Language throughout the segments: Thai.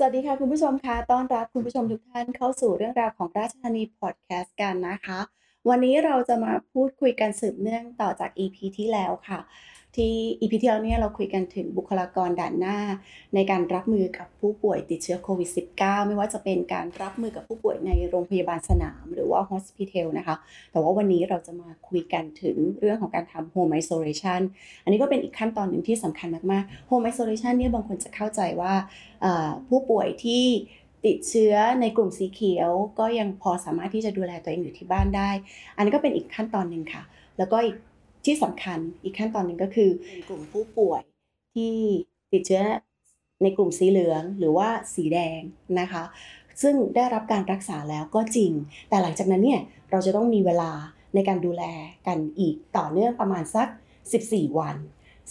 สวัสดีค่ะคุณผู้ชมคะต้อนรับคุณผู้ชมทุกท่านเข้าสู่เรื่องราวของราชธานีพอดแคสต์กันนะคะ วันนี้เราจะมาพูดคุยกันสืบเนื่องต่อจาก EP ที่แล้วค่ะ ที่อีพีที่แล้วเนี่ยเราคุยกันถึงบุคลากรด่านหน้า ในการรับมือกับผู้ป่วยติดเชื้อโควิด -19 ไม่ว่าจะเป็นการรับมือกับผู้ป่วยในโรงพยาบาลสนาม หรือว่า hospital นะคะ แต่ว่าวันนี้เราจะมาคุยกันถึงเรื่องของการทำ home isolation อันนี้ก็เป็นอีกขั้นตอนหนึ่งที่สำคัญมากๆ home isolation เนี่ยบางคนจะเข้าใจว่าผู้ป่วยที่ติดเชื้อในกลุ่มสีเขียว ก็ยังพอสามารถที่จะดูแลตัวเองอยู่ที่บ้านได้ อันนี้ก็เป็นอีกขั้นตอนหนึ่งค่ะ แล้วก็อีก ที่สำคัญอีกขั้นตอนหนึ่งก็คือ กลุ่มผู้ป่วยที่ติดเชื้อในกลุ่มสีเหลืองหรือว่าสีแดงนะคะ ซึ่งได้รับการรักษาแล้วก็จริง แต่หลังจากนั้นเนี่ยเราจะต้องมีเวลาในการดูแลกันอีกต่อเนื่องประมาณสัก 14 วัน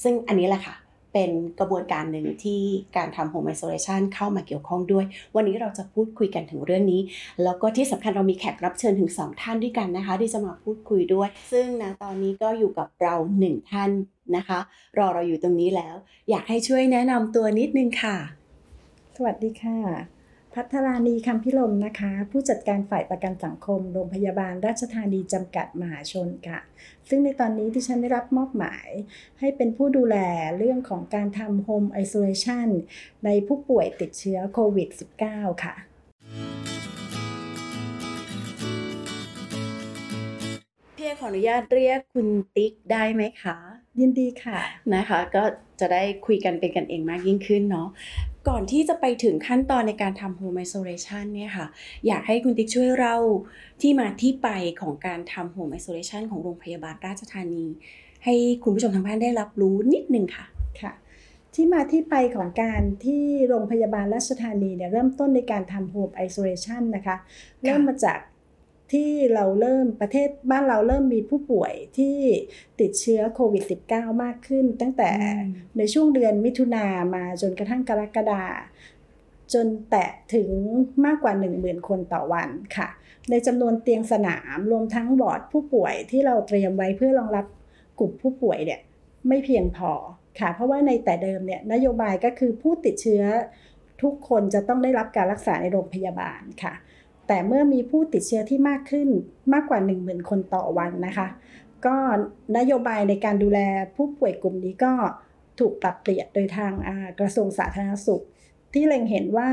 ซึ่งอันนี้แหละค่ะ เป็นกระบวนการหนึ่งที่การทำ home isolation เข้ามาเกี่ยวข้องด้วย วันนี้เราจะพูดคุยกันถึงเรื่องนี้ แล้วก็ที่สำคัญเรามีแขกรับเชิญถึง 2 ท่านด้วยกันนะคะ ที่จะมาพูดคุยด้วย ซึ่งนะตอนนี้ก็อยู่กับเรา 1 ท่านนะคะ รอเราอยู่ตรงนี้แล้ว อยากให้ช่วยแนะนำตัวนิดนึงค่ะ สวัสดีค่ะ พัทรานีคำพิลมนะคะ ผู้จัดการฝ่ายประกันสังคม โรงพยาบาลราชธานีจำกัดมหาชนค่ะ ซึ่งในตอนนี้ที่ฉันได้รับมอบหมาย ให้เป็นผู้ดูแลเรื่องของการทำ home isolation ในผู้ป่วยติดเชื้อโควิด -19 ค่ะพี่ขออนุญาตเรียกคุณติ๊กได้ไหมคะ ยินดีค่ะนะคะ ก็จะได้คุยกันเป็นกันเองมากยิ่งขึ้นเนาะ ก่อนที่จะไปถึงขั้นตอนในการทำ home isolation เนี่ยค่ะ อยากให้คุณติ๊กช่วยเล่าที่มาที่ไปของการทำ home isolation ของโรงพยาบาลราชธานี ให้คุณผู้ชมทางบ้านได้รับรู้นิดนึงค่ะค่ะ ที่มาที่ไปของการที่โรงพยาบาลราชธานีเนี่ยเริ่มต้นในการทำ home isolation นะคะ เริ่มมาจาก ที่เราเริ่มประเทศบ้านเราเริ่มมีผู้ป่วยที่ติดเชื้อโควิด -19 มากขึ้น ตั้งแต่ในช่วงเดือนมิถุนามาจนกระทั่งกรกฎาจนแตะถึงมากกว่า 10,000 คนต่อวันค่ะ ในจำนวนเตียงสนามรวมทั้งบอร์ดผู้ป่วยที่เราเตรียมไว้เพื่อรองรับกลุ่มผู้ป่วยเนี่ยไม่เพียงพอค่ะ เพราะว่าในแต่เดิมเนี่ยนโยบายก็คือผู้ติดเชื้อทุกคนจะต้องได้รับการรักษาในโรงพยาบาลค่ะ แต่เมื่อมีผู้ติดเชื้อที่มากขึ้นมากกว่า 1 0,000 คนต่อวันนะคะ ก็นโยบายในการดูแลผู้ป่วยกลุ่มนี้ก็ถูกปรับเปลี่ยนโดยทางกระทรวงสาธารณสุข ที่เล็งเห็นว่า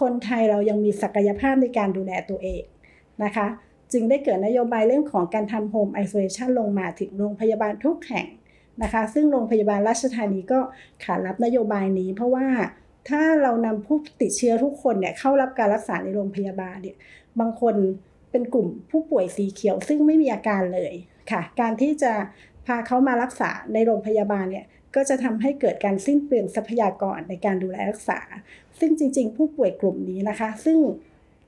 คนไทยเรายังมีศักยภาพในการดูแลตัวเองนะคะ จึงได้เกิดนโยบายเรื่องของการทำโฮมไอโซเลชันลงมาถึงโรงพยาบาลทุกแห่งนะคะ ซึ่งโรงพยาบาลราชธานีก็ขารับนโยบายนี้เพราะว่า ถ้าเรานำผู้ติดเชื้อทุกคนเนี่ยเข้ารับการรักษาในโรงพยาบาลเนี่ยบางคนเป็นกลุ่มผู้ป่วยสีเขียว ซึ่งไม่มีอาการเลยค่ะ การที่จะพาเขามารักษาในโรงพยาบาลเนี่ยก็จะทำให้เกิดการสิ้นเปลืองทรัพยากรในการดูแลรักษา ซึ่งจริง ๆ ผู้ป่วยกลุ่มนี้นะคะ ซึ่ง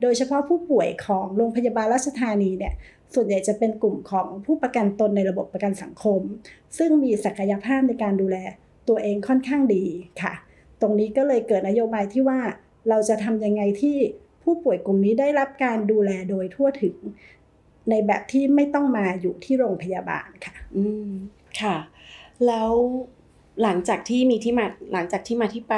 โดยเฉพาะผู้ป่วยของโรงพยาบาลราชธานีเนี่ย ส่วนใหญ่จะเป็นกลุ่มของผู้ประกันตนในระบบประกันสังคม ซึ่งมีศักยภาพในการดูแลตัวเองค่อนข้างดีค่ะ ตรงนี้ก็เลยเกิดนโยบายที่ว่าเราจะทำยังไงที่ผู้ป่วยกลุ่มนี้ได้รับการดูแลโดยทั่วถึง ในแบบที่ไม่ต้องมาอยู่ที่โรงพยาบาลค่ะ อืมค่ะ แล้วหลังจากที่มีที่มาหลังจากที่มาที่ไป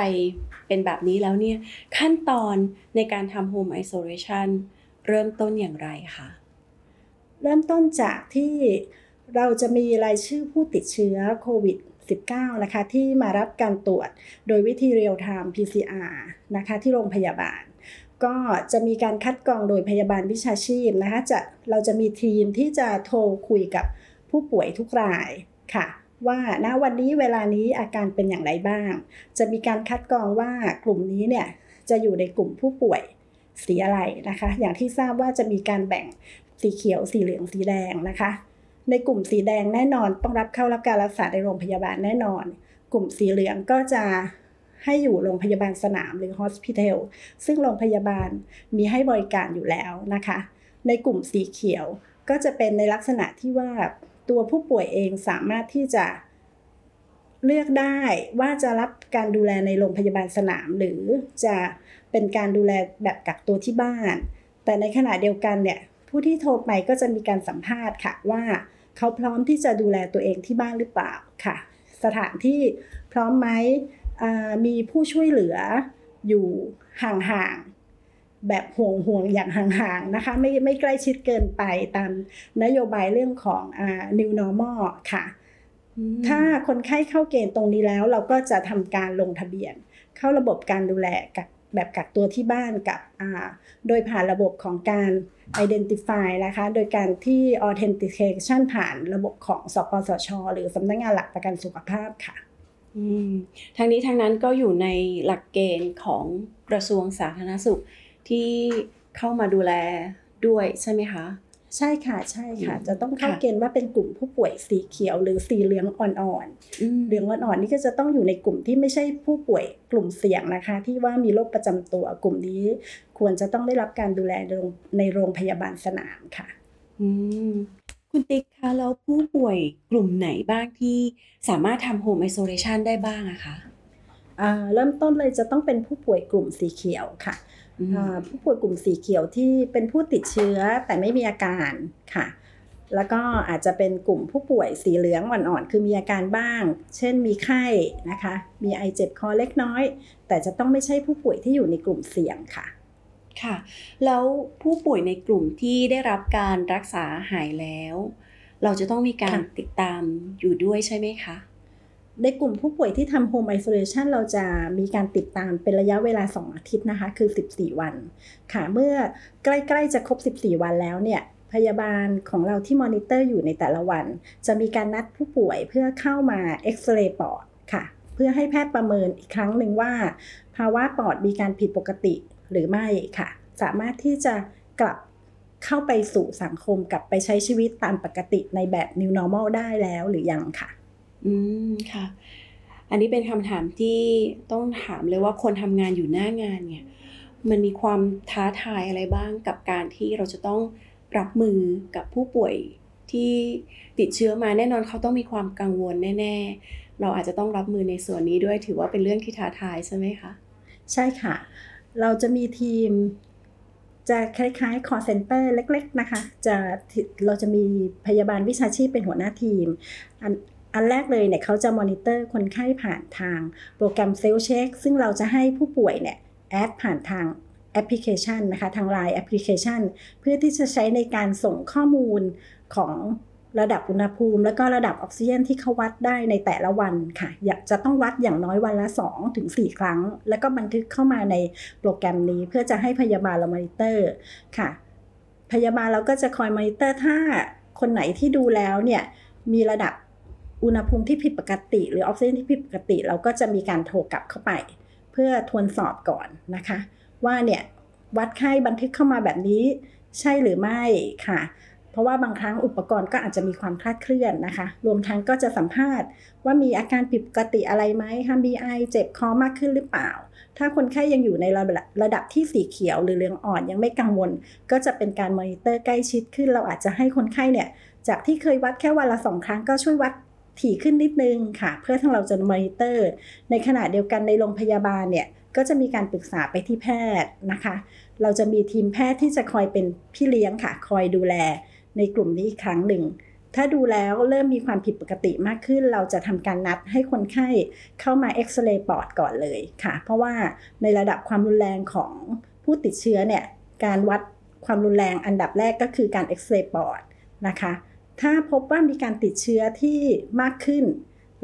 เป็นแบบนี้แล้วเนี่ย ขั้นตอนในการทำ home isolation เริ่มต้นอย่างไรคะเริ่มต้นจากที่เราจะมีรายชื่อผู้ติดเชื้อโควิด 19 นะคะที่มารับการตรวจโดยวิธี real-time PCR นะคะที่โรงพยาบาล ก็จะมีการคัดกรองโดยพยาบาลวิชาชีพนะคะจะเราจะมีทีมที่จะโทรคุยกับผู้ป่วยทุกรายค่ะว่าณวันนี้เวลานี้อาการเป็นอย่างไรบ้าง จะมีการคัดกรองว่ากลุ่มนี้เนี่ยจะอยู่ในกลุ่มผู้ป่วยสีอะไรนะคะ อย่างที่ทราบว่าจะมีการแบ่งสีเขียว สีเหลือง สีแดงนะคะ ในกลุ่มสีแดงแน่นอน ต้องรับเข้ารับการรักษาในโรงพยาบาลแน่นอน กลุ่มสีเหลืองก็จะให้อยู่โรงพยาบาลสนามหรือ hospital ซึ่งโรงพยาบาลมีให้บริการอยู่แล้วนะคะ ในกลุ่มสีเขียวก็จะเป็นในลักษณะที่ว่าตัวผู้ป่วยเองสามารถที่จะเลือกได้ว่าจะรับการดูแลในโรงพยาบาลสนาม หรือจะเป็นการดูแลแบบกักตัวที่บ้าน แต่ในขณะเดียวกันเนี่ยผู้ที่โทรไปก็จะมีการสัมภาษณ์ค่ะว่า เขาพร้อมที่จะดูแลตัวเองที่บ้านหรือเปล่าค่ะ สถานที่พร้อมไหมมีผู้ช่วยเหลืออยู่ห่างๆแบบห่วงห่วงอย่างห่างๆนะคะไม่ไม่ใกล้ชิดเกินไปตามนโยบายเรื่องของอ่า new normal ค่ะ ถ้าคนไข้เข้าเกณฑ์ตรงนี้แล้วเราก็จะทำการลงทะเบียน เข้าระบบการดูแลกับ แบบกักตัวที่บ้านกับโดยผ่านระบบของการ identify นะคะ โดยการที่ authentication ผ่านระบบของสปสช หรือสำนักงงานหลักประกันสุขภาพค่ะทางนี้ทางนั้นก็อยู่ในหลักเกณฑ์ของกระทรวงสาธารณสุขที่เข้ามาดูแลด้วยใช่ไหมคะ ใช่ค่ะใช่ค่ะ จะต้องเข้าเกณฑ์ว่าเป็นกลุ่มผู้ป่วยสีเขียวหรือสีเหลืองอ่อนๆเหลืองอ่อนๆนี่ก็จะต้องอยู่ในกลุ่มที่ไม่ใช่ผู้ป่วยกลุ่มเสี่ยงนะคะ ที่ว่ามีโรคประจำตัวกลุ่มนี้ ควรจะต้องได้รับการดูแลในโรงพยาบาลสนามค่ะคุณติ๊กคะแล้วผู้ป่วยกลุ่มไหนบ้างที่สามารถทำโฮมไอโซเลชันได้บ้างอะคะเริ่มต้นเลยจะต้องเป็นผู้ป่วยกลุ่มสีเขียวค่ะ ผู้ป่วยกลุ่มสีเขียวที่เป็นผู้ติดเชื้อแต่ไม่มีอาการค่ะ แล้วก็อาจจะเป็นกลุ่มผู้ป่วยสีเหลืองอ่อนๆคือมีอาการบ้าง เช่นมีไข้นะคะ มีไอเจ็บคอเล็กน้อย แต่จะต้องไม่ใช่ผู้ป่วยที่อยู่ในกลุ่มเสี่ยงค่ะค่ะ แล้วผู้ป่วยในกลุ่มที่ได้รับการรักษาหายแล้ว เราจะต้องมีการติดตามอยู่ด้วยใช่ไหมคะ ในกลุ่มผู้ป่วยที่ทำ home isolation เราจะมีการติดตามเป็นระยะเวลา 2 อาทิตย์นะคะ คือ 14 วัน ค่ะ เมื่อใกล้ ๆ จะครบ 14 วันแล้วเนี่ยพยาบาลของเราที่มอนิเตอร์อยู่ในแต่ละวัน จะมีการนัดผู้ป่วยเพื่อเข้ามาเอ็กซเรย์ปอดค่ะ เพื่อให้แพทย์ประเมินอีกครั้งหนึ่งว่า ภาวะปอดมีการผิดปกติหรือไม่ค่ะ สามารถที่จะกลับเข้าไปสู่สังคมกลับไปใช้ชีวิตตามปกติในแบบ new normal ได้แล้วหรือยังค่ะ อืมค่ะ อันนี้เป็นคำถามที่ต้องถามเลยว่าคนทำงานอยู่หน้างานเนี่ย มันมีความท้าทายอะไรบ้างกับการที่เราจะต้องรับมือกับผู้ป่วยที่ติดเชื้อมาแน่นอนเขาต้องมีความกังวลแน่ ๆ เราอาจจะต้องรับมือในส่วนนี้ด้วยถือว่าเป็นเรื่องที่ท้าทายใช่ไหมคะ ใช่ค่ะ เราจะมีทีมจะคล้ายๆ call center เล็ก ๆ นะคะ จะเราจะมีพยาบาลวิชาชีพเป็นหัวหน้าทีม อันแรกเลยเนี่ยเขาจะมอนิเตอร์คนไข้ผ่านทางโปรแกรมเซลเช็คซึ่งเราจะให้ผู้ป่วยเนี่ยadd ผ่านทางแอปพลิเคชันนะคะ ทาง Line แอปพลิเคชัน เพื่อที่จะใช้ในการส่งข้อมูลของระดับอุณหภูมิ แล้วก็ระดับออกซิเจนที่เขาวัดได้ในแต่ละวันค่ะอาจจะต้องวัดอย่างน้อยวันละ 2-4ถึงครั้ง แล้วก็บันทึกเข้ามาในโปรแกรมนี้ เพื่อจะให้พยาบาลเรามอนิเตอร์ค่ะ พยาบาลเราก็จะคอยมอนิเตอร์ถ้าคนไหนที่ดูแล้วเนี่ยมีระดับ อุณหภูมิที่ผิดปกติ หรือออกซิเจนที่ผิดปกติ เราก็จะมีการโทรกลับเข้าไป เพื่อทวนสอบก่อนนะคะ ว่าเนี่ยวัดไข้บันทึกเข้ามาแบบนี้ ใช่หรือไม่ค่ะ เพราะว่าบางครั้งอุปกรณ์ก็อาจจะมีความคลาดเคลื่อนนะคะ รวมทั้งก็จะสัมภาษณ์ ว่ามีอาการผิดปกติอะไรไหมคะมีไอเจ็บคอมากขึ้นหรือเปล่า ถ้าคนไข้ยังอยู่ในระระดับที่สีเขียว หรือเหลืองอ่อนยังไม่กังวล ก็จะเป็นการมอนิเตอร์ใกล้ชิดขึ้น เราอาจจะให้คนไข้เนี่ยจากที่เคยวัดแค่วันละสองครั้งก็ช่วยวัด ถี่ขึ้นนิดนึงค่ะ เพื่อทั้งเราจะมอนิเตอร์ ในขณะเดียวกันในโรงพยาบาลเนี่ยก็จะมีการปรึกษาไปที่แพทย์นะคะ เราจะมีทีมแพทย์ที่จะคอยเป็นพี่เลี้ยงค่ะ คอยดูแลในกลุ่มนี้อีกครั้งหนึ่ง ถ้าดูแล้วเริ่มมีความผิดปกติมากขึ้น เราจะทำการนัดให้คนไข้เข้ามาเอ็กซเรย์ปอดก่อนเลยค่ะ เพราะว่าในระดับความรุนแรงของผู้ติดเชื้อเนี่ย การวัดความรุนแรงอันดับแรกก็คือการเอ็กซเรย์ปอดนะคะ ถ้าพบว่ามีการติดเชื้อที่มากขึ้น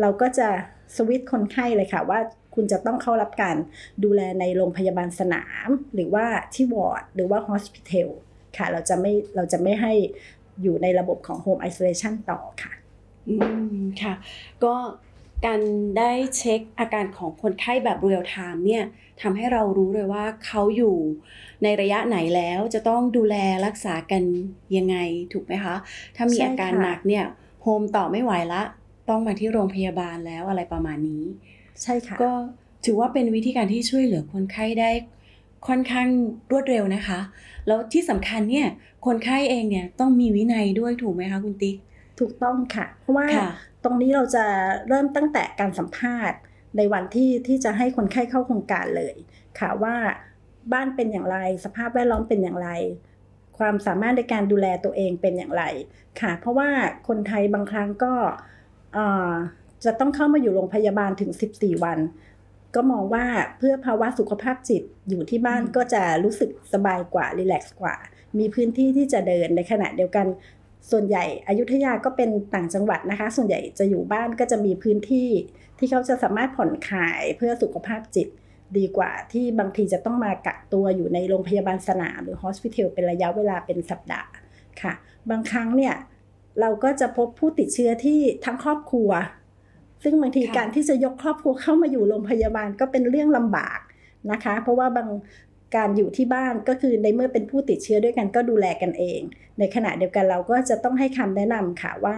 เราก็จะสวิตคนไข้เลยค่ะว่าคุณจะต้องเข้ารับการดูแลในโรงพยาบาลสนาม หรือว่าที่วอร์ดหรือว่า hospitel ค่ะ เราจะไม่เราจะไม่ให้อยู่ในระบบของ home isolation ต่อค่ะ อืมค่ะ ก็ การได้เช็คอาการของคนไข้แบบ real-time เนี่ยทำให้เรารู้เลยว่าเขาอยู่ในระยะไหนแล้วจะต้องดูแลรักษากันยังไงถูกไหมคะ ถ้ามีอาการหนักเนี่ยโฮมต่อไม่ไหวละ ต้องมาที่โรงพยาบาลแล้วอะไรประมาณนี้ ใช่ค่ะ ก็ถือว่าเป็นวิธีการที่ช่วยเหลือคนไข้ได้ค่อนข้างรวดเร็วนะคะ แล้วที่สำคัญเนี่ยคนไข้เองเนี่ยต้องมีวินัยด้วยถูกไหมคะคุณติ๊กถูกต้องค่ะ เพราะว่า ตรงนี้เราจะเริ่มตั้งแต่การสัมภาษณ์ ในวันที่ที่จะให้คนไข้เข้าโครงการเลย ค่ะว่าบ้านเป็นอย่างไร สภาพแวดล้อมเป็นอย่างไร ความสามารถในการดูแลตัวเองเป็นอย่างไร ค่ะ เพราะว่าคนไทยบางครั้งก็จะต้องเข้ามาอยู่โรงพยาบาลถึง 14 วัน ก็มองว่าเพื่อภาวะสุขภาพจิตอยู่ที่บ้านก็จะรู้สึกสบายกว่ารีแลกซ์กว่า มีพื้นที่ที่จะเดินในขณะเดียวกัน ส่วนใหญ่อยุธยาก็เป็นต่างจังหวัดนะคะ ส่วนใหญ่จะอยู่บ้านก็จะมีพื้นที่ที่เขาจะสามารถผ่อนคลายเพื่อสุขภาพจิตดีกว่าที่บางทีจะต้องมากักตัวอยู่ในโรงพยาบาลสนามหรือฮอสพิทอลเป็นระยะเวลาเป็นสัปดาห์ค่ะ บางครั้งเนี่ยเราก็จะพบผู้ติดเชื้อที่ทั้งครอบครัว ซึ่งบางทีการที่จะยกครอบครัวเข้ามาอยู่โรงพยาบาลก็เป็นเรื่องลำบากนะคะ เพราะว่าบาง การอยู่ที่บ้านก็คือในเมื่อเป็นผู้ติดเชื้อด้วยกันก็ดูแลกันเอง ในขณะเดียวกันเราก็จะต้องให้คำแนะนำค่ะว่า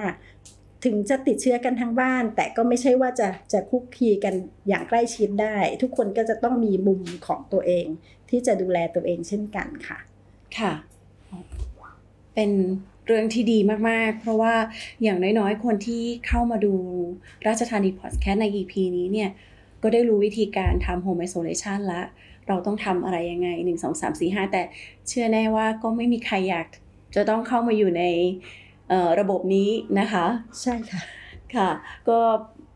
ถึงจะติดเชื้อกันทั้งบ้าน แต่ก็ไม่ใช่ว่าจะจะคุกคีกันอย่างใกล้ชิดได้ ทุกคนก็จะต้องมีมุมของตัวเอง ที่จะดูแลตัวเองเช่นกันค่ะ ค่ะ เป็นเรื่องที่ดีมาก ๆ เพราะว่าอย่างน้อย ๆ คนที่เข้ามาดูราชธานีพอดแคสต์ใน EP นี้เนี่ย ก็ได้รู้วิธีการทำโฮมไอโซเลชันละ เราต้องทำอะไรยังไง 1 2 3 4 5 แต่เชื่อแน่ว่าก็ไม่มีใครอยากจะต้องเข้ามาอยู่ในระบบนี้นะคะ ใช่ค่ะค่ะ ก็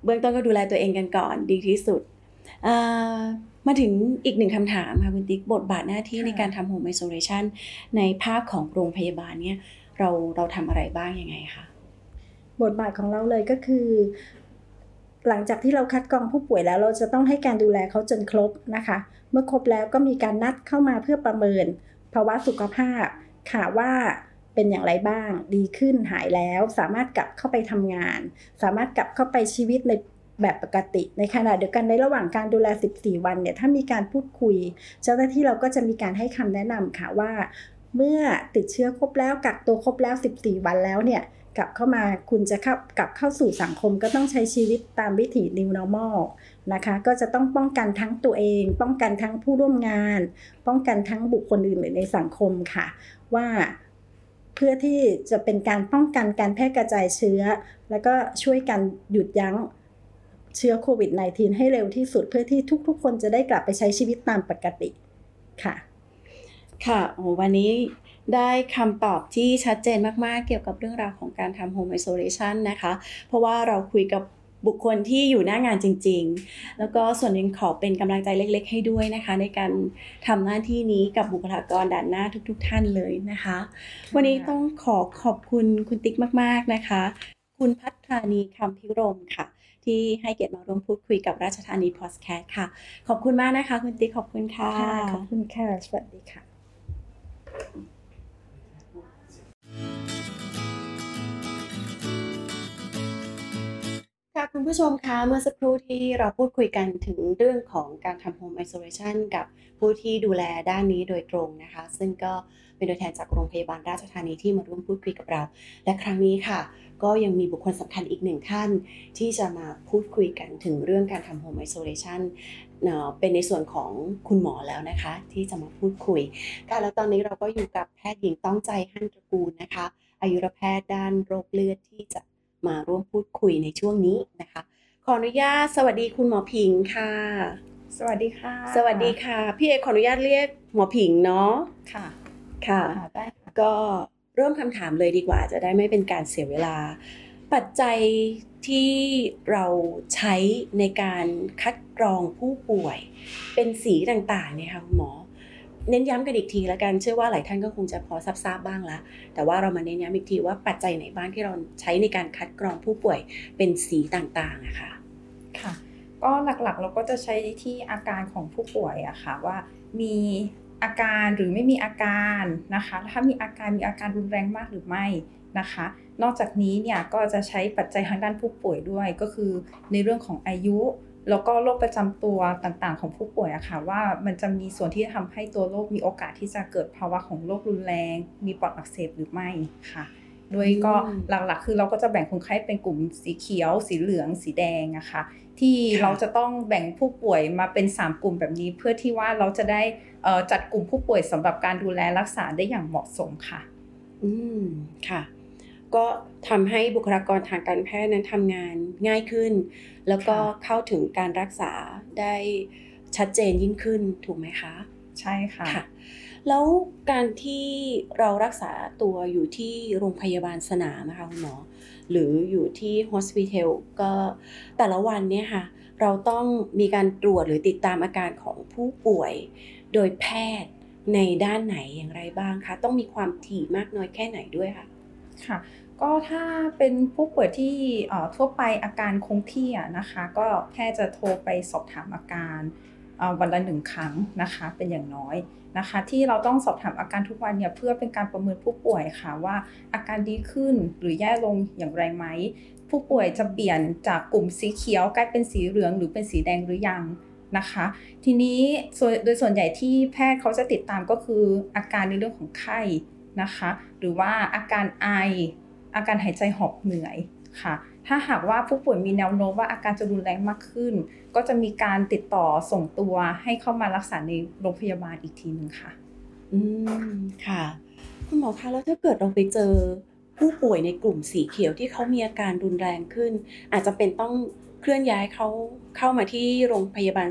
เบื้องต้นก็ดูแลตัวเองกันก่อนดีที่สุด มาถึงอีกหนึ่งคำถามค่ะคุณติ๊กบทบาทหน้าที่ในการทำโฮมไอโซเลชันในภาพของโรงพยาบาลเนี่ยเราเราทำอะไรบ้างยังไงคะบทบาทของเราเลยก็คือ หลังจากที่เราคัดกรองผู้ป่วยแล้วเราจะต้องให้การดูแลเขาจนครบนะคะ เมื่อครบแล้วก็มีการนัดเข้ามาเพื่อประเมิน ภาวะสุขภาพค่ะว่าเป็นอย่างไรบ้าง ดีขึ้นหายแล้ว สามารถกลับเข้าไปทำงาน สามารถกลับเข้าไปชีวิตในแบบปกติ ในขณะเดียวกันในระหว่างการดูแล 14 วันเนี่ยถ้ามีการพูดคุย เจ้าหน้าที่เราก็จะมีการให้คำแนะนำค่ะว่า เมื่อติดเชื้อครบแล้วกักตัวครบแล้ว 14 วันแล้วเนี่ย กลับเข้ามาคุณจะเข้ากลับเข้าสู่สังคมก็ต้องใช้ชีวิตตามวิถี new normal นะคะ ก็จะต้องป้องกันทั้งตัวเอง ป้องกันทั้งผู้ร่วมงาน ป้องกันทั้งบุคคลอื่นในสังคมค่ะ ว่าเพื่อที่จะเป็นการป้องกันการแพร่กระจายเชื้อ แล้วก็ช่วยกันหยุดยั้งเชื้อโควิด -19 ให้เร็วที่สุดเพื่อที่ทุกๆ คนจะได้กลับไปใช้ชีวิตตามปกติค่ะ ค่ะโอ้วันนี้ ได้คำตอบที่ชัดเจนมากๆ เกี่ยวกับเรื่องราวของการทำโฮมไอโซเลชันนะคะ เพราะว่าเราคุยกับบุคคลที่อยู่หน้างานจริง ๆ แล้วก็ส่วนหนึ่งขอเป็นกำลังใจเล็ก ๆ ให้ด้วยนะคะ ในการทำหน้าที่นี้กับบุคลากรด่านหน้าทุก ๆท่านเลยนะคะ วันนี้ต้องขอขอบคุณคุณติ๊กมาก ๆ นะคะ คุณพัฒรานีคำพิรมค่ะ ที่ให้เกียรติมาร่วมพูดคุยกับราชธานีพอดแคสค่ะ ขอบคุณมากนะคะ คุณติ๊กขอบคุณค่ะ ขอบคุณค่ะ สวัสดีค่ะ Thank you. ค่ะคุณผู้ชมคะเมื่อสักครู่ที่เราพูดคุยกันถึงเรื่องของการทำ Home Isolation กับผู้ที่ดูแลด้านนี้โดยตรงนะคะ ซึ่งก็เป็นตัวแทนจากโรงพยาบาลราชธานีที่มาร่วมพูดคุยกับเรา และครั้งนี้ค่ะ ก็ยังมีบุคคลสำคัญอีกหนึ่งท่าน ที่จะมาพูดคุยกันถึงเรื่องการทำ Home Isolation เป็นในส่วนของคุณหมอแล้วนะคะ ที่จะมาพูดคุยค่ะแล้วตอนนี้เราก็อยู่กับแพทย์หญิงต้องใจหั่นตระกูลนะคะอายุรแพทย์ด้านโรคเลือดที่จะ มาร่วมพูดคุยในช่วงนี้นะคะ ขออนุญาตสวัสดีคุณหมอผิงค่ะ สวัสดีค่ะ สวัสดีค่ะ พี่เอกขออนุญาตเรียกหมอผิงเนาะค่ะค่ะได้ก็เริ่มคำถามเลยดีกว่า จะได้ไม่เป็นการเสียเวลา ปัจจัยที่เราใช้ในการคัดกรองผู้ป่วย เป็นสีต่างๆเนี่ยค่ะคุณหมอ เน้นย้ำกันอีกทีแล้วกันเชื่อว่าหลายท่านก็คงจะพอทราบบ้างแล้วแต่ว่าเรามาเน้นย้ำอีกทีว่าปัจจัยไหนบ้างที่เราใช้ในการคัดกรองผู้ป่วยเป็นสีต่างๆอะค่ะค่ะ ก็หลักๆเราก็จะใช้ที่อาการของผู้ป่วยอะค่ะว่ามีอาการหรือไม่มีอาการนะคะถ้ามีอาการมีอาการรุนแรงมากหรือไม่นะคะ นอกจากนี้เนี่ยก็จะใช้ปัจจัยทางด้านผู้ป่วยด้วยก็คือในเรื่องของอายุ แล้วก็โรคประจำตัวต่างๆ ของผู้ป่วยอะค่ะว่ามันจะมีส่วนที่จะทำให้ตัวโรคมีโอกาสที่จะเกิดภาวะของโรครุนแรง มีปอดอักเสบหรือไม่ค่ะโดยก็หลักๆ คือเราก็จะแบ่งคนไข้เป็นกลุ่มสีเขียว สีเหลือง สีแดงอะค่ะที่เราจะต้องแบ่งผู้ป่วยมาเป็น 3 กลุ่มแบบนี้ เพื่อที่ว่าเราจะได้จัดกลุ่มผู้ป่วยสำหรับการดูแลรักษาได้อย่างเหมาะสมค่ะ อืมค่ะ ก็ทำให้บุคลากรทางการแพทย์นั้นทำงานง่ายขึ้น แล้วก็เข้าถึงการรักษาได้ชัดเจนยิ่งขึ้นถูกไหมคะ ใช่ค่ะคะแล้วการที่เรารักษาตัวอยู่ที่โรงพยาบาลสนามนะคะคุณหมอ หรืออยู่ที่ hospital ก็แต่ละวันเนี่ยค่ะ เราต้องมีการตรวจหรือติดตามอาการของผู้ป่วย โดยแพทย์ในด้านไหนอย่างไรบ้างคะ ต้องมีความถี่มากน้อยแค่ไหนด้วยค่ะ ค่ะก็ถ้าเป็นผู้ป่วยที่ทั่วไปอาการคงที่นะคะ ก็แพทย์จะโทรไปสอบถามอาการวันละหนึ่งครั้งนะคะเป็นอย่างน้อยนะคะ ที่เราต้องสอบถามอาการทุกวันเนี่ยเพื่อเป็นการประเมินผู้ป่วยค่ะว่าอาการดีขึ้นหรือแย่ลงอย่างไรไหม ผู้ป่วยจะเปลี่ยนจากกลุ่มสีเขียวกลายเป็นสีเหลืองหรือเป็นสีแดงหรือยังนะคะ ทีนี้โดยส่วนใหญ่ที่แพทย์เขาจะติดตามก็คืออาการในเรื่องของไข้ นะคะ หรือว่าอาการไอ อาการหายใจหอบเหนื่อยค่ะ ถ้าหากว่าผู้ป่วยมีแนวโน้มว่าอาการจะรุนแรงมากขึ้น ก็จะมีการติดต่อส่งตัวให้เข้ามารักษาในโรงพยาบาลอีกทีหนึ่งค่ะ อืมค่ะคุณหมอคะแล้วถ้าเกิดเราไปเจอผู้ป่วยในกลุ่มสีเขียวที่เขามีอาการรุนแรงขึ้น อาจจะเป็นต้องเคลื่อนย้ายเขาเข้ามาที่โรงพยาบาล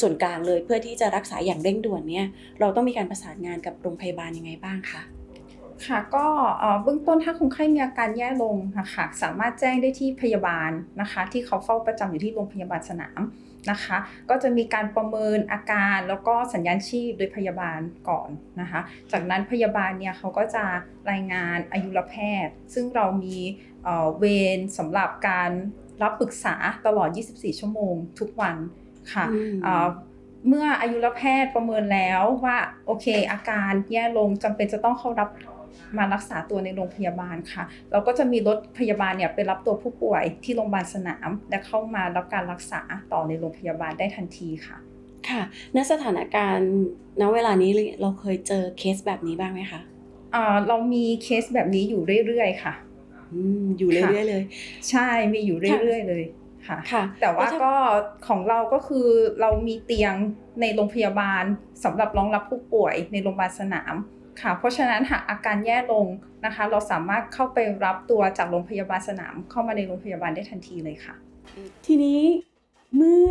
ส่วนกลางเลยเพื่อที่จะรักษาอย่างเร่งด่วนเนี่ยเราต้องมีการประสานงานกับโรงพยาบาลยังไงบ้างคะค่ะก็เบื้องต้นถ้าคนไข้มีอาการแย่ลงนะคะสามารถแจ้งได้ที่พยาบาลนะคะ ที่เขาเฝ้าประจำอยู่ที่โรงพยาบาลสนามนะคะ ก็จะมีการประเมินอาการแล้วก็สัญญาณชีพโดยพยาบาลก่อนนะคะ จากนั้นพยาบาลเนี่ยเขาก็จะรายงานอายุรแพทย์ ซึ่งเรามีเวรสำหรับการรับปรึกษาตลอด 24 ชั่วโมงทุกวัน ค่ะเมื่ออายุรแพทย์ประเมินแล้วว่าโอเค อาการแย่ลงจำเป็นจะต้องเข้ารับมารักษาตัวในโรงพยาบาลค่ะ เราก็จะมีรถพยาบาลเนี่ยไปรับตัวผู้ป่วยที่โรงพยาบาลสนาม และเข้ามารับการรักษาต่อในโรงพยาบาลได้ทันทีค่ะ ค่ะณสถานการณ์ณเวลานี้เราเคยเจอเคสแบบนี้บ้างไหมคะเรามีเคสแบบนี้อยู่เรื่อยๆค่ะอยู่เรื่อยๆเลย ใช่มีอยู่เรื่อยๆเลย ค่ะ แต่ว่าก็ของเราก็คือเรามีเตียงในโรงพยาบาลสำหรับรองรับผู้ป่วยในโรงพยาบาลสนามค่ะ เพราะฉะนั้นหากอาการแย่ลงนะคะ เราสามารถเข้าไปรับตัวจากโรงพยาบาลสนาม เข้ามาในโรงพยาบาลได้ทันทีเลยค่ะ ทีนี้เมื่อ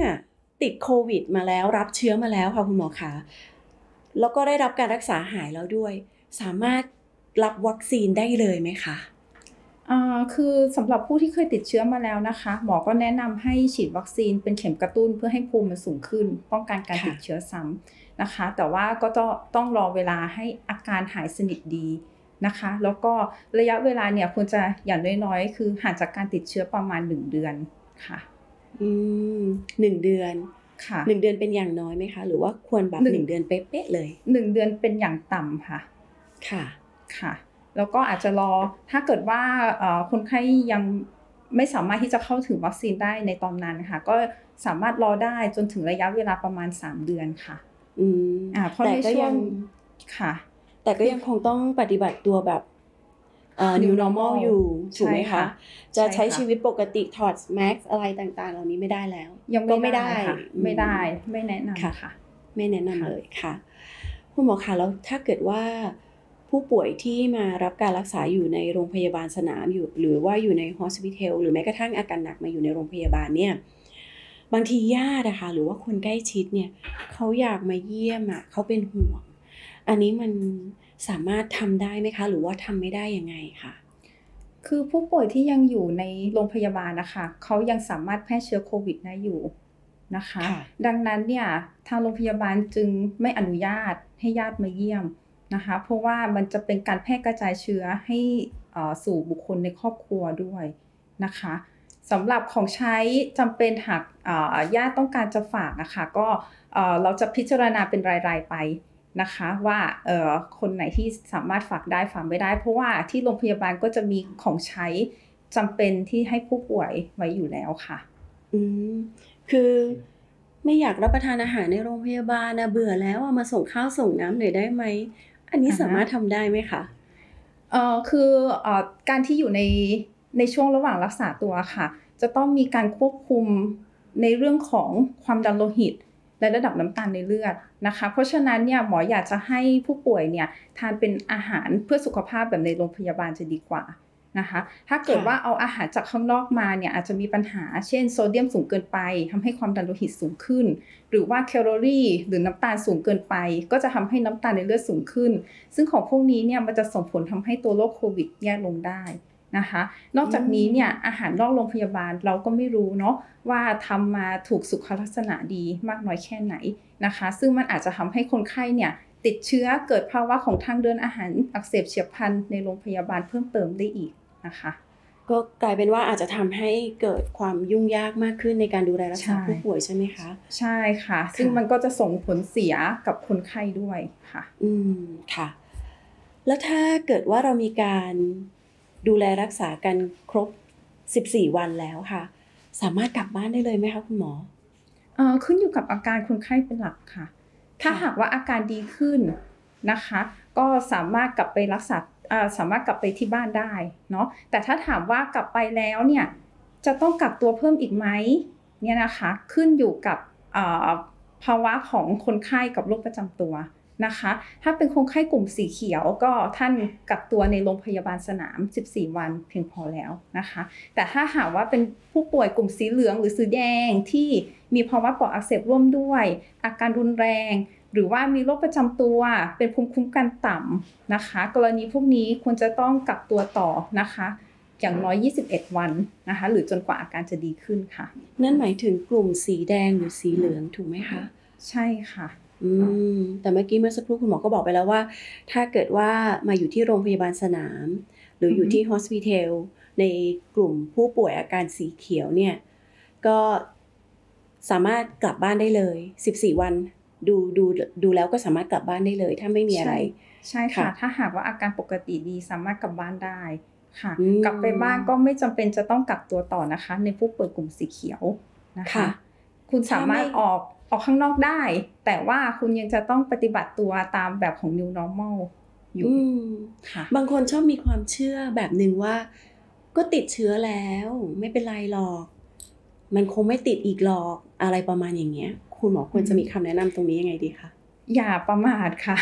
ติดโควิด มาแล้วรับเชื้อมาแล้วค่ะคุณหมอคะแล้วก็ได้รับการรักษาหายแล้วด้วย สามารถรับวัคซีนได้เลยไหมคะ คือสำหรับผู้ที่เคยติดเชื้อมาแล้วนะคะ หมอก็แนะนำให้ฉีดวัคซีนเป็นเข็มกระตุ้นเพื่อให้ภูมิมันสูงขึ้น ป้องกันการติดเชื้อซ้ำนะคะ แต่ว่าก็ต้องต้องรอเวลาให้อาการหายสนิทดีนะคะ แล้วก็ระยะเวลาเนี่ยควรจะอย่างน้อยๆ คือห่างจากการติดเชื้อประมาณ 1 เดือนค่ะ อืมหนึ่งเดือนค่ะหนึ่งเดือนเป็นอย่างน้อยไหมคะ หรือว่าควรแบบหนึ่งเดือนเป๊ะๆเลยหนึ่งเดือนเป็นอย่างต่ำค่ะ ค่ะค่ะ แล้วก็อาจจะรอถ้าเกิดว่าคนไข้ยังไม่สามารถที่จะเข้าถึงวัคซีนได้ในตอนนั้นค่ะ ก็สามารถรอได้จนถึงระยะเวลาประมาณ 3 เดือนค่ะ อืมอ่าเพราะในช่วงค่ะ แต่ก็ยังคงต้องปฏิบัติตัวแบบเอ่อ new normal อยู่ถูกไหมคะ จะใช้ชีวิตปกติถอดแม็กอะไรต่างๆ เหล่านี้ไม่ได้แล้ว ยังไม่ได้ ไม่ได้ ไม่แนะนำค่ะ ไม่แนะนำเลยค่ะ คุณหมอคะแล้วถ้าเกิดว่า ผู้ป่วยที่มารับการรักษาอยู่ในโรงพยาบาลสนามอยู่ หรือว่าอยู่ในฮอสพิทอลหรือแม้กระทั่งอาการหนักมาอยู่ในโรงพยาบาลเนี่ยบางทีญาตินะคะหรือว่าคนใกล้ชิดเนี่ยเขาอยากมาเยี่ยมอะเขาเป็นห่วง อันนี้มันสามารถทำได้ไหมคะ หรือว่าทำไม่ได้ยังไงคะคือผู้ป่วยที่ยังอยู่ในโรงพยาบาลนะคะเขายังสามารถแพร่เชื้อโควิดได้อยู่นะคะ ดังนั้นเนี่ยทางโรงพยาบาลจึงไม่อนุญาตให้ญาติมาเยี่ยม นะคะ เพราะว่ามันจะเป็นการแพร่กระจายเชื้อให้สู่บุคคลในครอบครัวด้วยนะคะสำหรับของใช้จำเป็นหากญาติต้องการจะฝากนะคะ ก็เราจะพิจารณาเป็นราย ๆ ไปนะคะว่าคนไหนที่สามารถฝากได้ฝากไม่ได้ เพราะว่าที่โรงพยาบาลก็จะมีของใช้จำเป็นที่ให้ผู้ป่วยไว้อยู่แล้วค่ะ อืมคือไม่อยากรับประทานอาหารในโรงพยาบาลนะเบื่อแล้วมาส่งข้าวส่งน้ำหน่อยได้ไหม อันนี้สามารถทำได้ไหมคะเอ่อคือเอ่อการที่อยู่ในในช่วงระหว่างรักษาตัวค่ะ จะต้องมีการควบคุมในเรื่องของความดันโลหิต และระดับน้ำตาลในเลือดนะคะ เพราะฉะนั้นเนี่ยหมออยากจะให้ผู้ป่วยเนี่ยทานเป็นอาหารเพื่อสุขภาพแบบในโรงพยาบาลจะดีกว่า นะคะ ถ้าเกิดว่าเอาอาหารจากข้างนอกมาเนี่ยอาจจะมีปัญหา เช่นโซเดียมสูงเกินไปทำให้ความดันโลหิตสูงขึ้น หรือว่าแคลอรี่หรือน้ำตาลสูงเกินไป ก็จะทำให้น้ำตาลในเลือดสูงขึ้น ซึ่งของพวกนี้เนี่ยมันจะส่งผลทำให้ตัวโรคโควิดแย่ลงได้นะคะ นอกจากนี้เนี่ยอาหารนอกโรงพยาบาลเราก็ไม่รู้เนาะว่าทำมาถูกสุขลักษณะดีมากน้อยแค่ไหนนะคะ ซึ่งมันอาจจะทำให้คนไข้เนี่ยติดเชื้อเกิดภาวะของทางเดินอาหารอักเสบเฉียบพลันในโรงพยาบาลเพิ่มเติมได้อีก นะคะ ก็กลายเป็นว่าอาจจะทำให้เกิดความยุ่งยากมากขึ้นในการดูแลรักษาใช่ผู้ป่วยใช่ไหมคะ ใช่ค่ะ ซึ่งมันก็จะส่งผลเสียกับคนไข้ด้วยค่ะ อืมค่ะ แล้วถ้าเกิดว่าเรามีการดูแลรักษากันครบ 14 วันแล้วค่ะ สามารถกลับบ้านได้เลยไหมคะคุณหมอเอ่อขึ้นอยู่กับอาการคนไข้เป็นหลักค่ะ ถ้าหากว่าอาการดีขึ้นนะคะ ก็สามารถกลับไปรักษาเอ่อ สามารถกลับไปที่บ้านได้เนาะแต่ถ้าถามว่ากลับไปแล้วเนี่ยจะต้องกักตัวเพิ่มอีกไหมเนี่ยนะคะขึ้นอยู่กับภาวะของคนไข้กับโรคประจำตัวนะคะ ถ้าเป็นคนไข้กลุ่มสีเขียวก็ท่านกักตัวในโรงพยาบาลสนาม 14 วันเพียงพอแล้วนะคะ แต่ถ้าหากว่าเป็นผู้ป่วยกลุ่มสีเหลืองหรือสีแดงที่มีภาวะปอดอักเสบร่วมด้วย อาการรุนแรง หรือว่ามีโรคประจำตัว เป็นภูมิคุ้มกันต่ำนะคะ กรณีพวกนี้ควรจะต้องกักตัวต่อนะคะ อย่างน้อย 21 วันนะคะ หรือจนกว่าอาการจะดีขึ้นค่ะ นั่นหมายถึงกลุ่มสีแดงหรือสีเหลืองถูกไหมคะ ใช่ค่ะอืมแต่เมื่อกี้เมื่อสักครู่คุณหมอก็บอกไปแล้วว่า ถ้าเกิดว่ามาอยู่ที่โรงพยาบาลสนาม หรืออยู่ที่ฮอสพิทอลในกลุ่มผู้ป่วยอาการสีเขียวเนี่ย ก็สามารถกลับบ้านได้เลย 14 วัน ดูดูดูแล้วก็สามารถกลับบ้านได้เลย ถ้าไม่มีอะไร ใช่ค่ะค่ะถ้าหากว่าอาการปกติดีสามารถกลับบ้านได้ค่ะอืมกลับไปบ้านก็ไม่จำเป็นจะต้องกักตัวต่อนะคะ ในผู้ป่วยกลุ่มสีเขียวนะคะค่ะคุณสามารถถ้าไม่ออกออกข้างนอกได้ แต่ว่าคุณยังจะต้องปฏิบัติตัวตามแบบของ new normal อยู่อืมค่ะบางคนชอบมีความเชื่อแบบหนึ่งว่า ก็ติดเชื้อแล้ว ไม่เป็นไรหรอก มันคงไม่ติดอีกหรอกอะไรประมาณอย่างเงี้ย คุณหมอควรจะมีคำแนะนำตรงนี้ยังไงดีคะอย่าประมาทค่ะ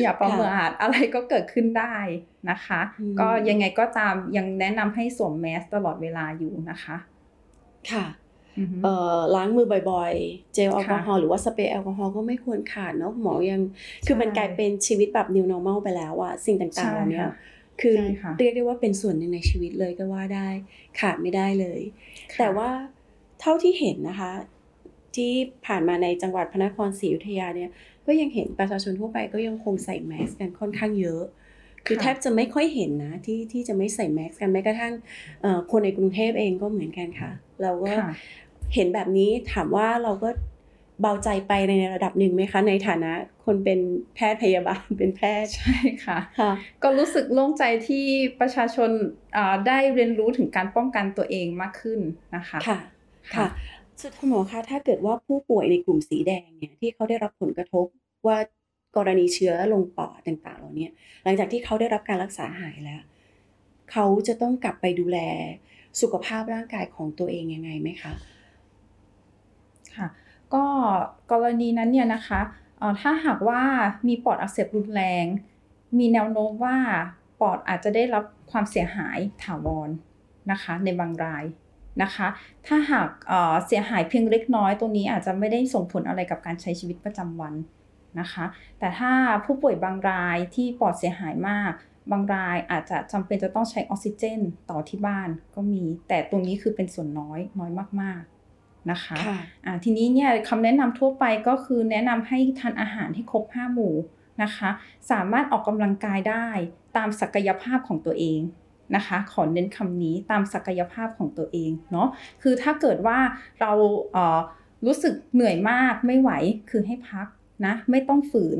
อย่าประมาทอะไรก็เกิดขึ้นได้นะคะอืมก็ยังไงก็ตามยังแนะนำให้สวมแมสตลอดเวลาอยู่นะคะ ค่ะอือฮึเอ่อล้างมือบ่อยๆ เจลแอลกอฮอล์ค่ะหรือว่าสเปรย์แอลกอฮอล์ก็ไม่ควรขาดเนาะหมอยังคือใช่มันกลายเป็นชีวิตแบบ new normal ไปแล้วอะสิ่งต่างๆใช่เหล่านี้ค่ะคือใช่ค่ะเรียกได้ว่าเป็นส่วนหนึ่งในชีวิตเลยก็ว่าได้ขาดไม่ได้เลยค่ะแต่ว่าเท่าที่เห็นนะคะ ที่ผ่านมาในจังหวัดพระนครศรีอยุธยาเนี่ยก็ยังเห็นประชาชนทั่วไปก็ยังคงใส่แมสกันค่อนข้างเยอะ คือค่ะแทบจะไม่ค่อยเห็นนะที่ที่จะไม่ใส่แมสกันแม้กระทั่งเอ่อคนในกรุงเทพเองก็เหมือนกันค่ะ เราก็ค่ะเห็นแบบนี้ถามว่าเราก็เบาใจไปในระดับหนึ่งไหมคะ ในฐานะคนเป็นแพทย์พยาบาลเป็นแพทย์ใช่ค่ะค่ะ ก็รู้สึกโล่งใจที่ประชาชนอ่าได้เรียนรู้ถึงการป้องกันตัวเองมากขึ้นนะคะค่ะค่ะ สุดคุณหมอคะถ้าเกิดว่าผู้ป่วยในกลุ่มสีแดงเนี่ยที่เขาได้รับผลกระทบว่ากรณีเชื้อลงปอดต่างๆเหล่านี้หลังจากที่เขาได้รับการรักษาหายแล้ว เขาจะต้องกลับไปดูแลสุขภาพร่างกายของตัวเองยังไงไหมคะค่ะก็กรณีนั้นเนี่ยนะคะถ้าหากว่ามีปอดอักเสบรุนแรง มีแนวโน้มว่าปอดอาจจะได้รับความเสียหายถาวรนะคะ ในบางราย นะคะ ถ้าหากเอ่อเสียหายเพียงเล็กน้อยตรงนี้อาจจะไม่ได้ส่งผลอะไรกับการใช้ชีวิตประจำวันนะคะ แต่ถ้าผู้ป่วยบางรายที่ปอดเสียหายมาก บางรายอาจจะจำเป็นจะต้องใช้ออกซิเจนต่อที่บ้านก็มี แต่ตรงนี้คือเป็นส่วนน้อยน้อยมากๆนะคะค่ะอ่าทีนี้เนี่ยคำแนะนำทั่วไปก็คือแนะนำให้ทานอาหารให้ครบ5หมู่นะคะ สามารถออกกำลังกายได้ตามศักยภาพของตัวเอง นะคะ ขอเน้นคำนี้ตามศักยภาพของตัวเองเนาะคือถ้าเกิดว่าเราเอ่อรู้สึกเหนื่อยมากไม่ไหวคือให้พักนะไม่ต้องฝืน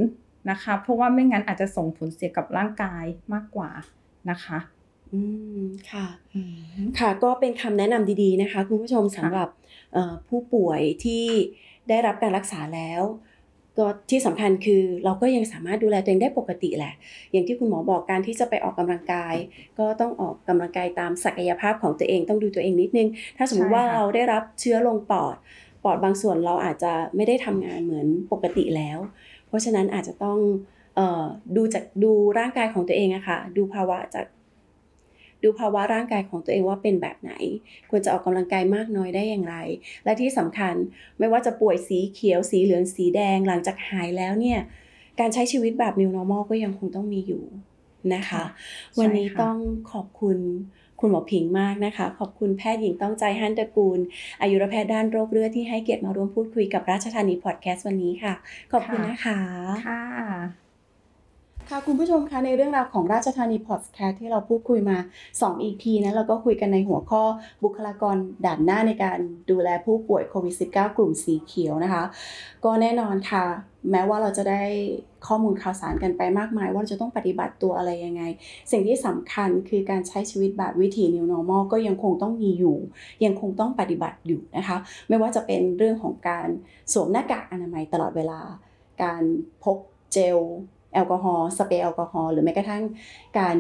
นะคะ เพราะว่าไม่งั้นอาจจะส่งผลเสียกับร่างกายมากกว่านะคะอืมค่ะค่ะก็เป็นคำแนะนำดีๆนะคะ คุณผู้ชมสำหรับเอ่อผู้ป่วยที่ได้รับการรักษาแล้ว ก็ที่สำคัญคือเราก็ยังสามารถดูแลตัวเองได้ปกติแหละ อย่างที่คุณหมอบอกการที่จะไปออกกำลังกาย ก็ต้องออกกำลังกายตามศักยภาพของตัวเองต้องดูตัวเองนิดนึง ถ้าสมมติว่าใช่ค่ะเราได้รับเชื้อลงปอด ปอดบางส่วนเราอาจจะไม่ได้ทำงานเหมือนปกติแล้ว เพราะฉะนั้นอาจจะต้องเออดูจากดูร่างกายของตัวเองอะค่ะดูภาวะจาก ดูภาวะร่างกายของตัวเองว่าเป็นแบบไหน ควรจะออกกำลังกายมากน้อยได้อย่างไร และที่สำคัญไม่ว่าจะป่วยสีเขียวสีเหลืองสีแดงหลังจากหายแล้วเนี่ยการใช้ชีวิตแบบ new normal ก็ยังคงต้องมีอยู่นะคะค่ะวันนี้ใช่ค่ะต้องขอบคุณคุณหมอผิงมากนะคะ ขอบคุณแพทย์หญิงต้องใจฮันตระกูล อายุรแพทย์ด้านโรคเลือดที่ให้เกียรติมาร่วมพูดคุยกับราชธานีพอดแคสต์วันนี้ค่ะ ขอบคุณนะคะค่ะ ค่ะคุณผู้ชมคะในเรื่องราวของราชธานีพอดแคสต์ที่เราพูดคุยมา 2 EP นะเราก็คุยกันในหัวข้อบุคลากรด่านหน้าในการดูแลผู้ป่วยโควิด -19 กลุ่มสีเขียวนะคะ ก็แน่นอนค่ะ แม้ว่าเราจะได้ข้อมูลข่าวสารกันไปมากมาย ว่าเราจะต้องปฏิบัติตัวอะไรยังไง สิ่งที่สำคัญคือการใช้ชีวิตแบบวิถี New Normal ก็ยังคงต้องมีอยู่ ยังคงต้องปฏิบัติอยู่นะคะ ไม่ว่าจะเป็นเรื่องของการสวมหน้ากากอนามัยตลอดเวลา การพกเจล แอลกอฮอล์สเปรย์แอลกอฮอล์หรือแม้กระทั่งการ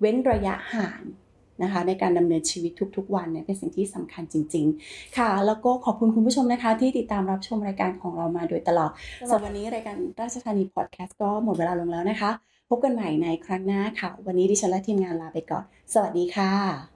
เว้นระยะห่างนะคะในการดำเนินชีวิตทุกๆ วันเนี่ยเป็นสิ่งที่สำคัญจริง ๆ ค่ะ แล้วก็ขอบคุณคุณผู้ชมนะคะ ที่ติดตามรับชมรายการของเรามาโดยตลอดสำหรับวันนี้รายการราชธานีพอดแคสต์ก็หมดเวลาลงแล้วนะคะ พบกันใหม่ในครั้งหน้าค่ะ วันนี้ดิฉันและทีมงานลาไปก่อน สวัสดีค่ะ